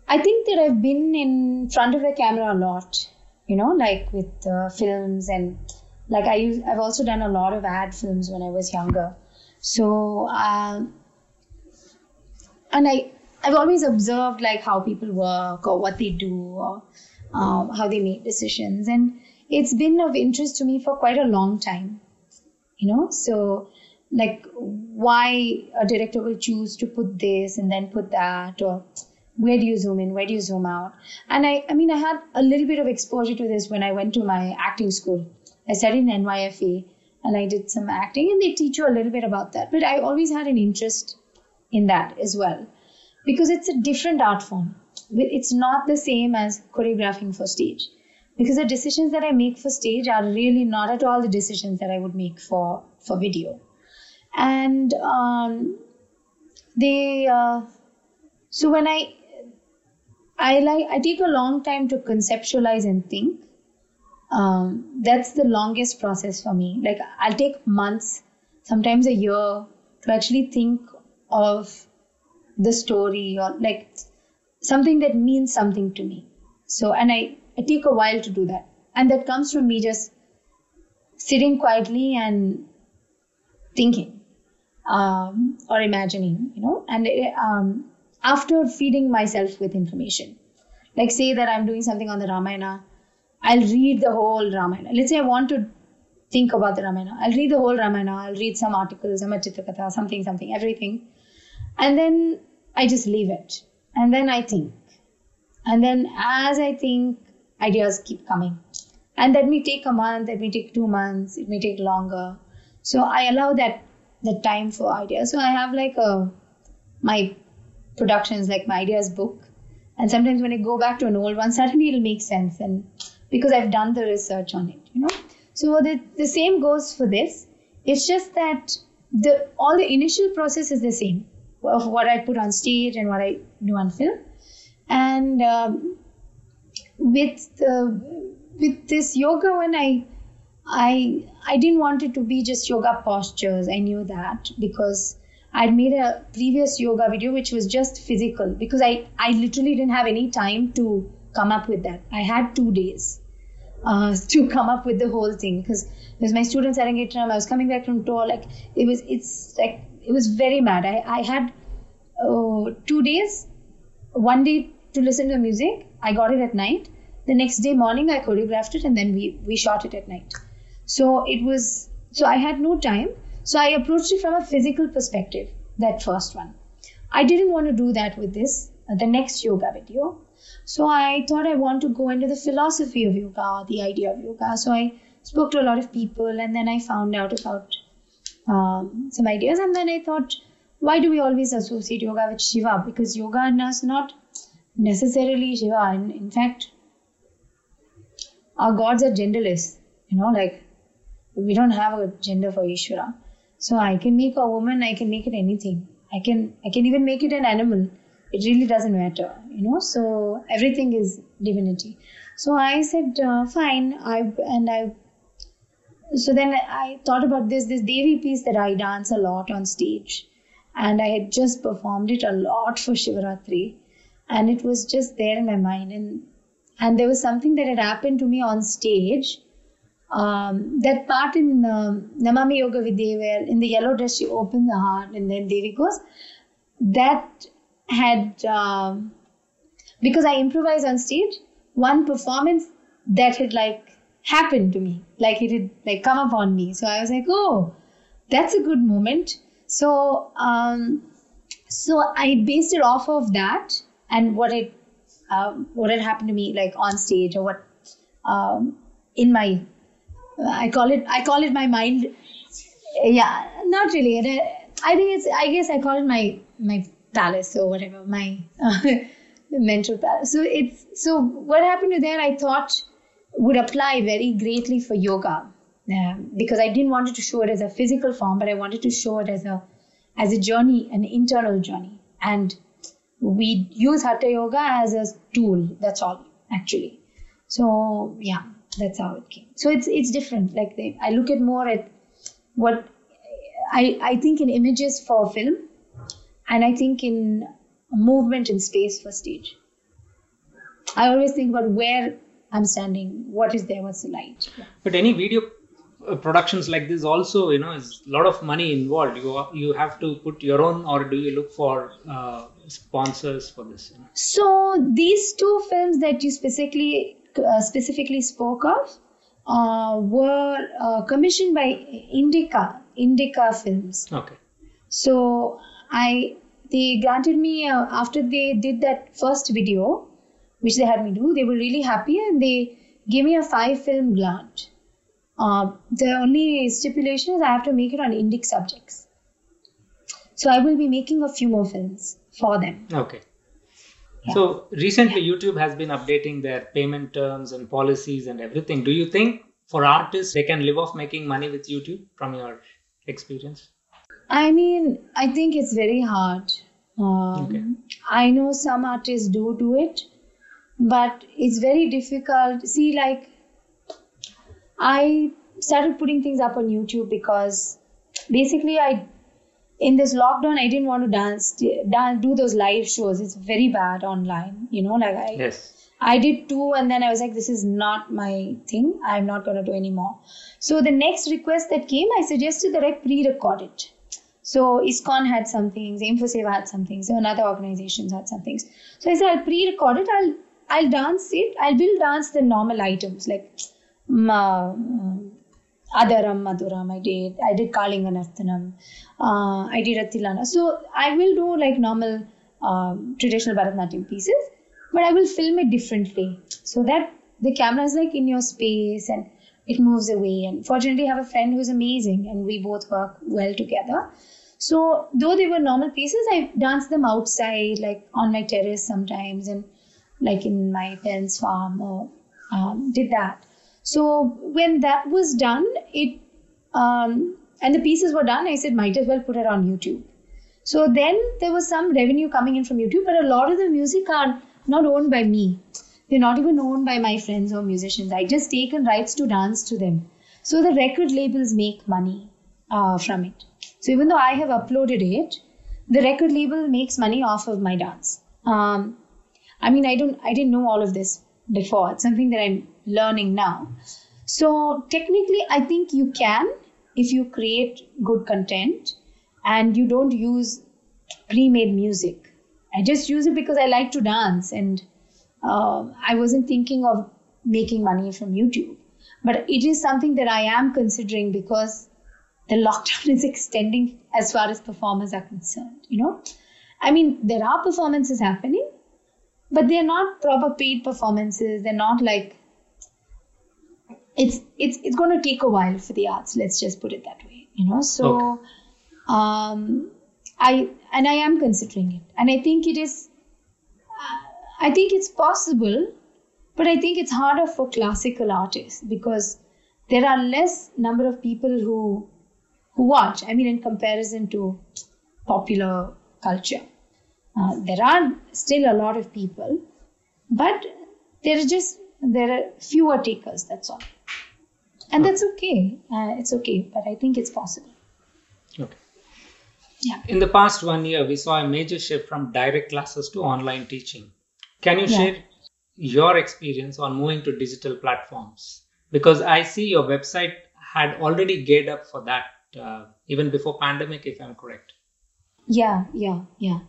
Speaker 1: I think that I've been in front of the camera a lot you know, like with uh, films and like I use, I've also done a lot of ad films when I was younger. So, um, and I, I've always observed like how people work or what they do or um, how they make decisions. And it's been of interest to me for quite a long time. You know? So like why a director will choose to put this and then put that or where do you zoom in? Where do you zoom out? And i i mean i had a little bit of exposure to this when i went to my acting school. I studied in NYFA and i did some acting and they teach you a little bit about that. But i always had an interest in that as well because it's a different art form. It's not the same as choreographing for stage because the decisions that i make for stage are really not at all the decisions that i would make for for video. And um, they uh, so when i i like i take a long time to conceptualize and think. Um, that's the longest process for me. Like i'll take months sometimes a year to actually think of the story or like something that means something to me. So and i i take a while to do that and that comes from me just sitting quietly and thinking um, or imagining, you know, and um, after feeding myself with information, like say that I'm doing something on the Ramayana, I'll read the whole Ramayana. Let's say I want to think about the Ramayana. I'll read the whole Ramayana. I'll read some articles, some something, something, everything. And then I just leave it. And then I think. And then as I think, ideas keep coming. And that may take a month, that may take two months, it may take longer. So I allow that the time for ideas. So I have like a my productions, like my ideas book. And sometimes when I go back to an old one, suddenly it'll make sense. And because I've done the research on it, you know. So the, the same goes for this. It's just that the all the initial process is the same of what I put on stage and what I do on film. And um, with the with this yoga when I I I didn't want it to be just yoga postures. I knew that because I'd made a previous yoga video which was just physical because I, I literally didn't have any time to come up with that. I had two days uh, to come up with the whole thing because because my students at Arangetram, I was coming back from tour, like it was it's like it was very mad. I, I had uh, two days, one day to listen to the music. I got it at night. The next day morning I choreographed it and then we, we shot it at night. So it was, so I had no time. So I approached it from a physical perspective, that first one. I didn't want to do that with this, uh, the next yoga video. So I thought I want to go into the philosophy of yoga, the idea of yoga. So I spoke to a lot of people and then I found out about um, some ideas. And then I thought, why do we always associate yoga with Shiva? Because yoga is not necessarily Shiva. In, fact, our gods are genderless. You know, like we don't have a gender for Ishvara. So I can make a woman, I can make it anything. I can I can even make it an animal. It really doesn't matter, you know. So everything is divinity. So I said uh, fine. I and I. So then I thought about this this Devi piece that I dance a lot on stage, and I had just performed it a lot for Shivaratri, and it was just there in my mind. And and there was something that had happened to me on stage. Um, that part in uh, Namami Yoga Vidya, where in the yellow dress she opens the heart and then Devi goes, that had, uh, because I improvise on stage, one performance that had like happened to me, like it had like come upon me. So I was like, oh, that's a good moment. So, um, so I based it off of that and what it, uh, what had happened to me like on stage or what um, in my I call it I call it my mind. Yeah, not really. I think it's I guess I call it my my palace or whatever my uh, mental palace. So it's so what happened to there I thought would apply very greatly for yoga um, because I didn't want to show it as a physical form, but I wanted to show it as a as a journey, an internal journey, and we use hatha yoga as a tool. That's all actually. So yeah that's how it came so it's it's different like they, i look at more at what i i think in images for film and i think in movement in space for stage i always think about where i'm standing what is there what's the light yeah.
Speaker 2: but any video productions like this also you know is a lot of money involved you you have to put your own or do you look for uh, sponsors for this you know?
Speaker 1: so these two films that you specifically uh, specifically spoke of uh, were uh, commissioned by Indica, Indica Films.
Speaker 2: Okay.
Speaker 1: So I they granted me uh, after they did that first video, which they had me do. They were really happy and they gave me a five film grant. Uh, the only stipulation is I have to make it on Indic subjects. So I will be making a few more films for them.
Speaker 2: Okay.
Speaker 1: Yeah.
Speaker 2: So recently, YouTube has been updating their payment terms and policies and everything. Do you think for artists they can live off making money with YouTube from your experience?
Speaker 1: I mean, I think it's very hard. Um,
Speaker 2: Okay.
Speaker 1: I know some artists do do it, but it's very difficult. See, like, I started putting things up on YouTube because basically, I in this lockdown, I didn't want to dance, dance, do those live shows. It's very bad online, you know. Like I,
Speaker 2: Yes.
Speaker 1: I did two, and then I was like, this is not my thing. I'm not going to do anymore. So the next request that came, I suggested that I pre-record it. So ISKCON had some things, Infoseva had some things, and other organizations had some things. So I said I'll pre-record it. I'll I'll dance it. I will dance the normal items like ma, Adharam Madhuram. I did. I did Kalinga Nartanam. Uh, I did a Tillana. So I will do like normal um, traditional Bharatanatyam pieces, but I will film it differently so that the camera is like in your space and it moves away. And fortunately, I have a friend who's amazing, and we both work well together. So though they were normal pieces, I danced them outside, like on my terrace sometimes, and like in my parents' farm, or um, did that. So when that was done, it um, and the pieces were done, I said might as well put it on YouTube. So then there was some revenue coming in from YouTube, but a lot of the music are not owned by me. They're not even owned by my friends or musicians. I just taken rights to dance to them. So the record labels make money uh, from it. So even though I have uploaded it, the record label makes money off of my dance. Um, I mean, I don't, I didn't know all of this before. It's something that I'm learning now. So technically, I think you can if you create good content and you don't use pre-made music. I just use it because I like to dance and uh, I wasn't thinking of making money from YouTube. But it is something that I am considering because the lockdown is extending as far as performers are concerned. You know, I mean, there are performances happening, but they're not proper paid performances. They're not like it's it's it's going to take a while for the arts. Let's just put it that way. You know, so um, I and I am considering it, and I think it is. I think it's possible, but I think it's harder for classical artists because there are less number of people who who watch. I mean, in comparison to popular culture, uh, there are still a lot of people, but there are just there are fewer takers. That's all, and that's okay. Uh, it's okay, but I think it's possible.
Speaker 2: Okay.
Speaker 1: Yeah.
Speaker 2: In the past one year, we saw a major shift from direct classes to online teaching. Can you
Speaker 1: Yeah.
Speaker 2: share your experience on moving to digital platforms? Because I see your website had already geared up for that uh, even before pandemic, if I'm correct.
Speaker 1: Yeah, yeah, yeah.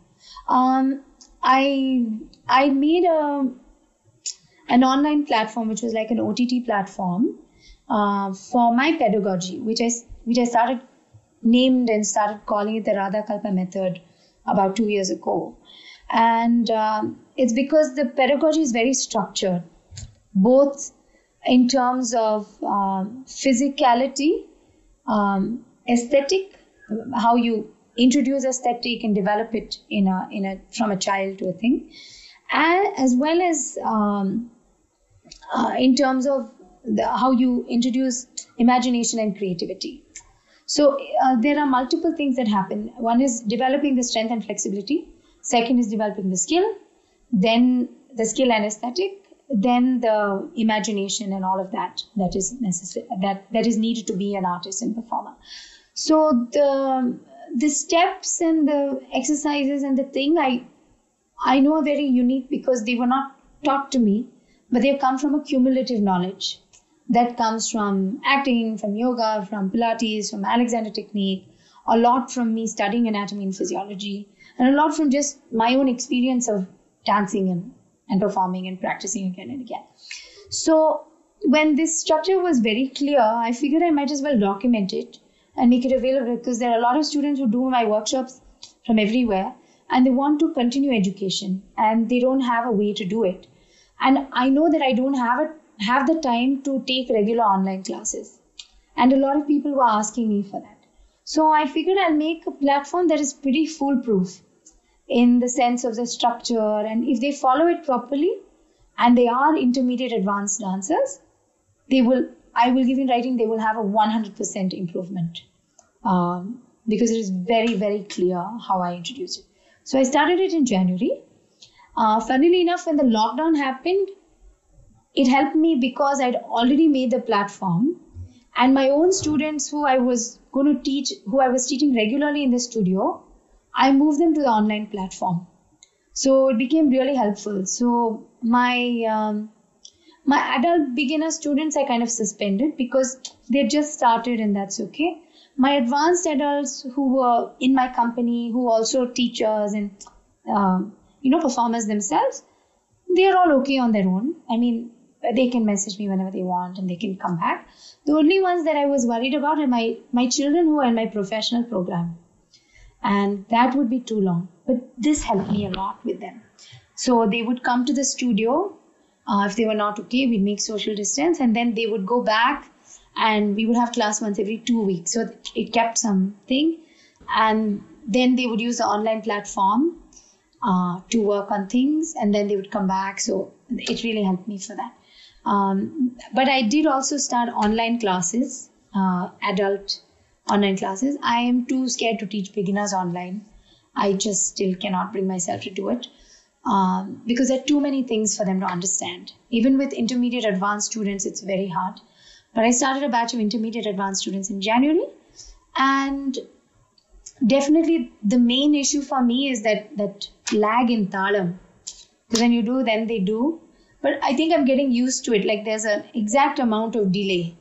Speaker 1: Um, I I made a an online platform which was like an OTT platform uh, for my pedagogy, which I which I started named and started calling it the Radha Kalpa method about two years ago, and um, it's because the pedagogy is very structured, both in terms of um, physicality, um, aesthetic, how you introduce aesthetic and develop it in a in a from a child to a thing, and as well as um, uh, in terms of the, how you introduce imagination and creativity. So uh, there are multiple things that happen. One is developing the strength and flexibility. Second is developing the skill. Then the skill and aesthetic. Then the imagination and all of that that is necessary that that is needed to be an artist and performer. So the the steps and the exercises and the thing I I know are very unique because they were not taught to me, but they come from a cumulative knowledge that comes from acting, from yoga, from Pilates, from Alexander Technique, a lot from me studying anatomy and physiology, and a lot from just my own experience of dancing and, and performing and practicing again and again. So when this structure was very clear, I figured I might as well document it and make it available because there are a lot of students who do my workshops from everywhere and they want to continue education and they don't have a way to do it. And I know that I don't have have the time to take regular online classes. And a lot of people were asking me for that. So I figured I'll make a platform that is pretty foolproof in the sense of the structure. And if they follow it properly and they are intermediate advanced dancers, they will, I will give in writing, they will have a 100% improvement. Um, because it is very, very clear how I introduced it. So I started it in January. Uh, funnily enough, when the lockdown happened, it helped me because I'd already made the platform and my own students who I was going to teach, who I was teaching regularly in the studio, I moved them to the online platform. So it became really helpful. So my um, my adult beginner students I kind of suspended because they just started and that's okay. My advanced adults who were in my company, who also teachers and um, you know performers themselves, they are all okay on their own. I mean, they can message me whenever they want and they can come back. The only ones that I was worried about are my, my children who are in my professional program. And that would be too long. But this helped me a lot with them. So they would come to the studio. Uh, if they were not okay, we'd make social distance and then they would go back and we would have class once every two weeks. So it kept something. And then they would use the online platform uh, to work on things and then they would come back. So it really helped me for that. Um, but I did also start online classes, uh, adult online classes. I am too scared to teach beginners online. I just still cannot bring myself to do it um, because there are too many things for them to understand. Even with intermediate advanced students, it's very hard. But I started a batch of intermediate advanced students in January, and definitely the main issue for me is that that lag in talam. Because when you do, then they do but I think I'm getting used to it. Like there's an exact amount of delay.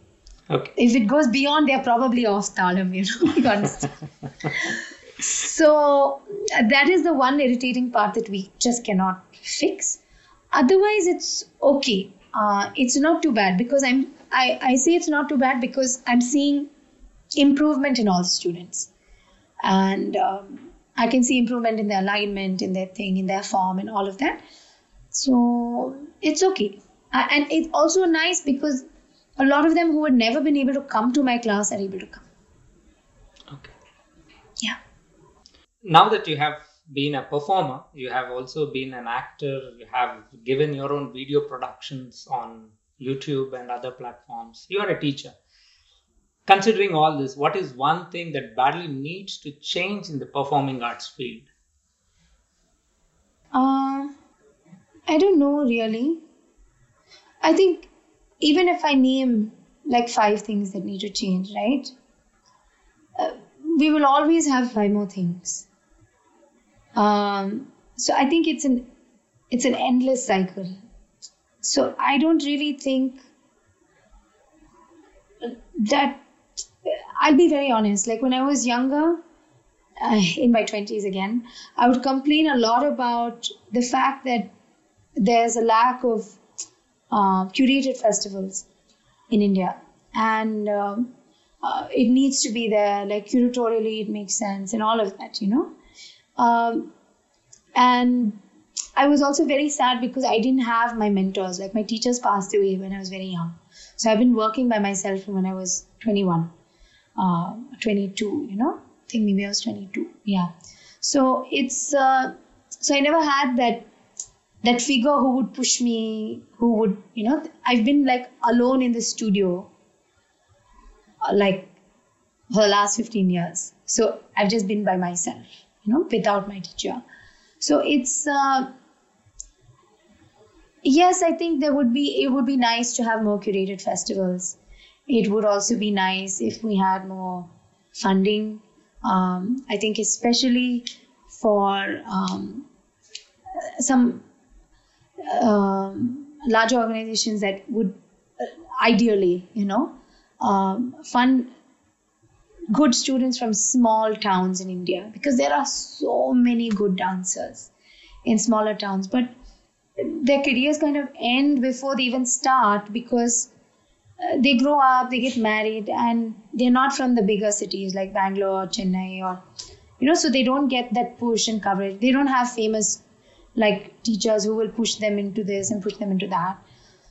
Speaker 2: Okay.
Speaker 1: If it goes beyond, they're probably off talam, you know. so that is the one irritating part that we just cannot fix. Otherwise, it's okay. Uh, it's not too bad because I'm. I, I say it's not too bad because I'm seeing improvement in all the students, and um, I can see improvement in their alignment, in their thing, in their form, and all of that. So it's okay. And it's also nice because a lot of them who had never been able to come to my class are able to come.
Speaker 2: Okay.
Speaker 1: Yeah.
Speaker 2: Now that you have been a performer, you have also been an actor, you have given your own video productions on YouTube and other platforms, you are a teacher. Considering all this, what is one thing that badly needs to change in the performing arts field?
Speaker 1: Uh, I don't know really. I think even if I name like five things that need to change, right? Uh, we will always have five more things. Um, so I think it's an it's an endless cycle. So I don't really think that I'll be very honest. Like when I was younger, uh, in my 20s again, I would complain a lot about the fact that there's a lack of uh, curated festivals in India, and um, uh, it needs to be there. Like curatorially, it makes sense, and all of that, you know. Um, and I was also very sad because I didn't have my mentors. Like my teachers passed away when I was very young, so I've been working by myself from when I was 21, uh, 22. You know, I think maybe I was 22. Yeah. So it's uh, so I never had that that figure who would push me, who would, you know, I've been like alone in the studio, uh, like for the last 15 years. So I've just been by myself, you know, without my teacher. So it's, uh, yes, I think there would be, it would be nice to have more curated festivals. It would also be nice if we had more funding. Um, I think especially for um, some um, large organizations that would uh, ideally, you know, um, fund good students from small towns in India because there are so many good dancers in smaller towns, but their careers kind of end before they even start because uh, they grow up, they get married, and they're not from the bigger cities like Bangalore or Chennai or, you know, so they don't get that push and coverage. They don't have famous like teachers who will push them into this and push them into that.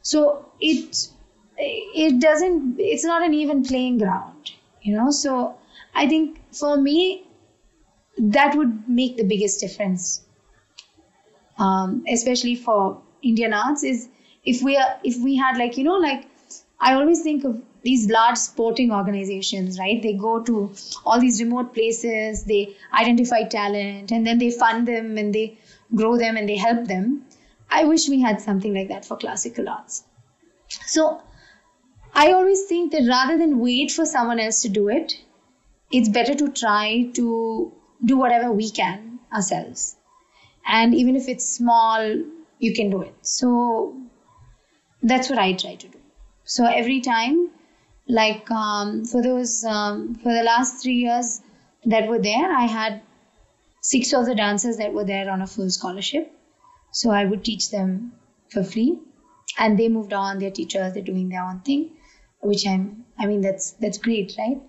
Speaker 1: So it it doesn't. It's not an even playing ground, you know. So I think for me, that would make the biggest difference, um, especially for Indian arts. Is if we are if we had like you know like I always think of these large sporting organizations, right? They go to all these remote places, they identify talent, and then they fund them and they grow them and they help them. I wish we had something like that for classical arts. So I always think that rather than wait for someone else to do it, it's better to try to do whatever we can ourselves. And even if it's small, you can do it. So that's what I try to do. So every time, like um, for those um, for the last three years that were there, I had six of the dancers that were there on a full scholarship. So I would teach them for free, and they moved on. They're teachers. They're doing their own thing, which I'm. I mean, that's that's great, right?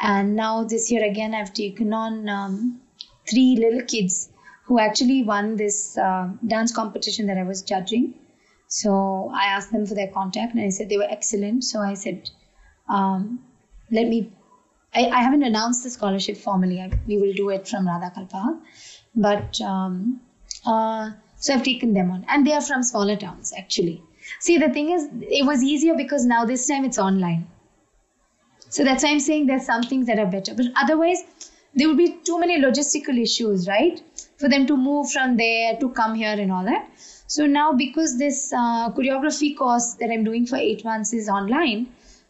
Speaker 1: And now this year again, I've taken on um, three little kids who actually won this uh, dance competition that I was judging. So I asked them for their contact and I said they were excellent. So I said, um, let me, I, I, haven't announced the scholarship formally. I, we will do it from Radha Kalpa. But um, uh, so I've taken them on. And they are from smaller towns actually. See, the thing is, it was easier because now this time it's online. So that's why I'm saying there's some things that are better. But otherwise, there would be too many logistical issues, right? For them to move from there to come here and all that. So now, because this uh, choreography course that I'm doing for eight months is online,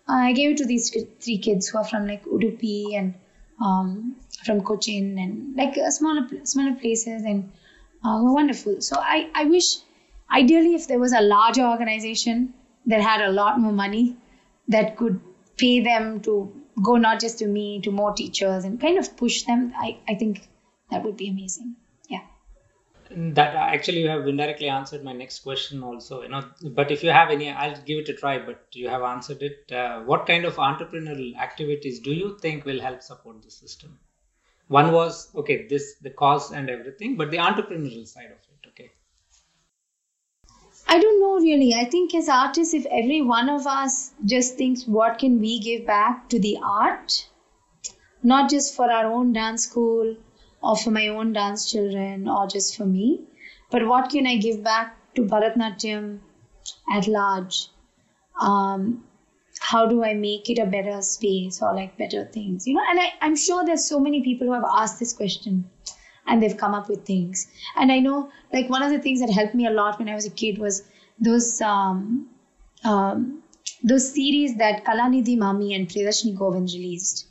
Speaker 1: uh, I gave it to these three kids who are from like Udupi and um, from Cochin and like uh, smaller smaller places and uh, who are wonderful. So I, I wish, ideally, if there was a larger organization that had a lot more money that could pay them to go not just to me, to more teachers and kind of push them, I, I think that would be amazing. Yeah.
Speaker 2: that actually you have indirectly answered my next question also you know but if you have any i'll give it a try but you have answered it. Uh, what kind of entrepreneurial activities do you think will help support the system? One was okay this the cause and everything but the entrepreneurial side of
Speaker 1: i don't know really i think as artists if every one of us just thinks what can we give back to the art not just for our own dance school or for my own dance children or just for me. But what can I give back to Bharatnatyam at large? Um, how do I make it a better space or like better things? You know, and I, I'm sure there's so many people who have asked this question and they've come up with things. And I know like one of the things that helped me a lot when I was a kid was those um, um, those series that Kalanidhi Mami and Priyadarshini Govind released.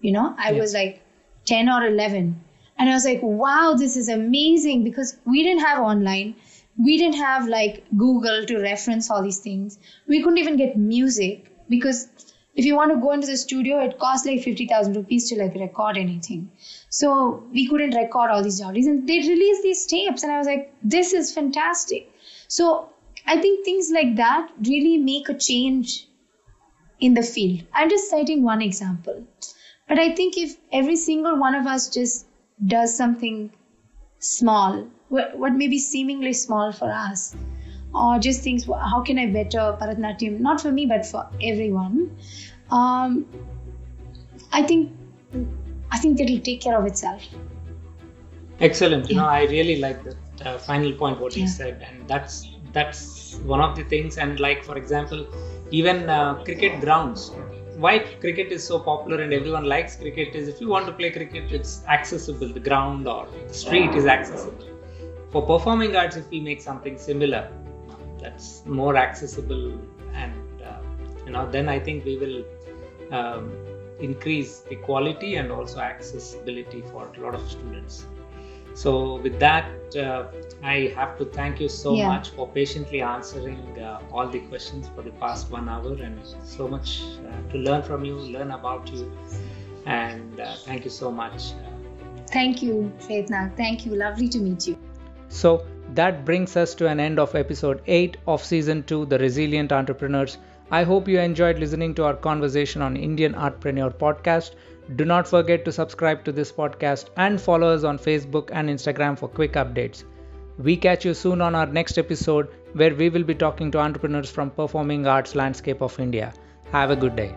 Speaker 1: You know, I was like 10 or 11 and I was like, wow, this is amazing because we didn't have online. We didn't have like Google to reference all these things. We couldn't even get music because if you want to go into the studio, it costs like 50,000 rupees to like record anything. So we couldn't record all these jollies and they released these tapes and I was like, this is fantastic. So I think things like that really make a change in the field. I'm just citing one example. But I think if every single one of us just does something small, what, what may be seemingly small for us, or just thinks, how can I better Bharatanatyam? Not for me, but for everyone. Um, I think I think it'll take care of itself.
Speaker 2: Excellent. You know, I really like the uh, final point what yeah. you said, and that's that's one of the things. And like for example, even uh, cricket grounds why cricket is so popular and everyone likes cricket is if you want to play cricket, it's accessible. The ground or the street is accessible. For performing arts, if we make something similar, that's more accessible, and uh, you know, then I think we will um, increase the quality and also accessibility for a lot of students. So, with that, uh, I have to thank you so yeah. much for patiently answering uh, all the questions for the past one hour and so much uh, to learn from you, learn about you. And uh, thank you so much.
Speaker 1: Thank you, Shwetna. Thank you. Lovely to meet you.
Speaker 2: So, that brings us to an end of episode 8 of season 2 The Resilient Entrepreneurs. I hope you enjoyed listening to our conversation on Indian Artpreneur podcast. Do not forget to subscribe to this podcast and follow us on Facebook and Instagram for quick updates. We catch you soon on our next episode where we will be talking to entrepreneurs from performing arts landscape of India. Have a good day.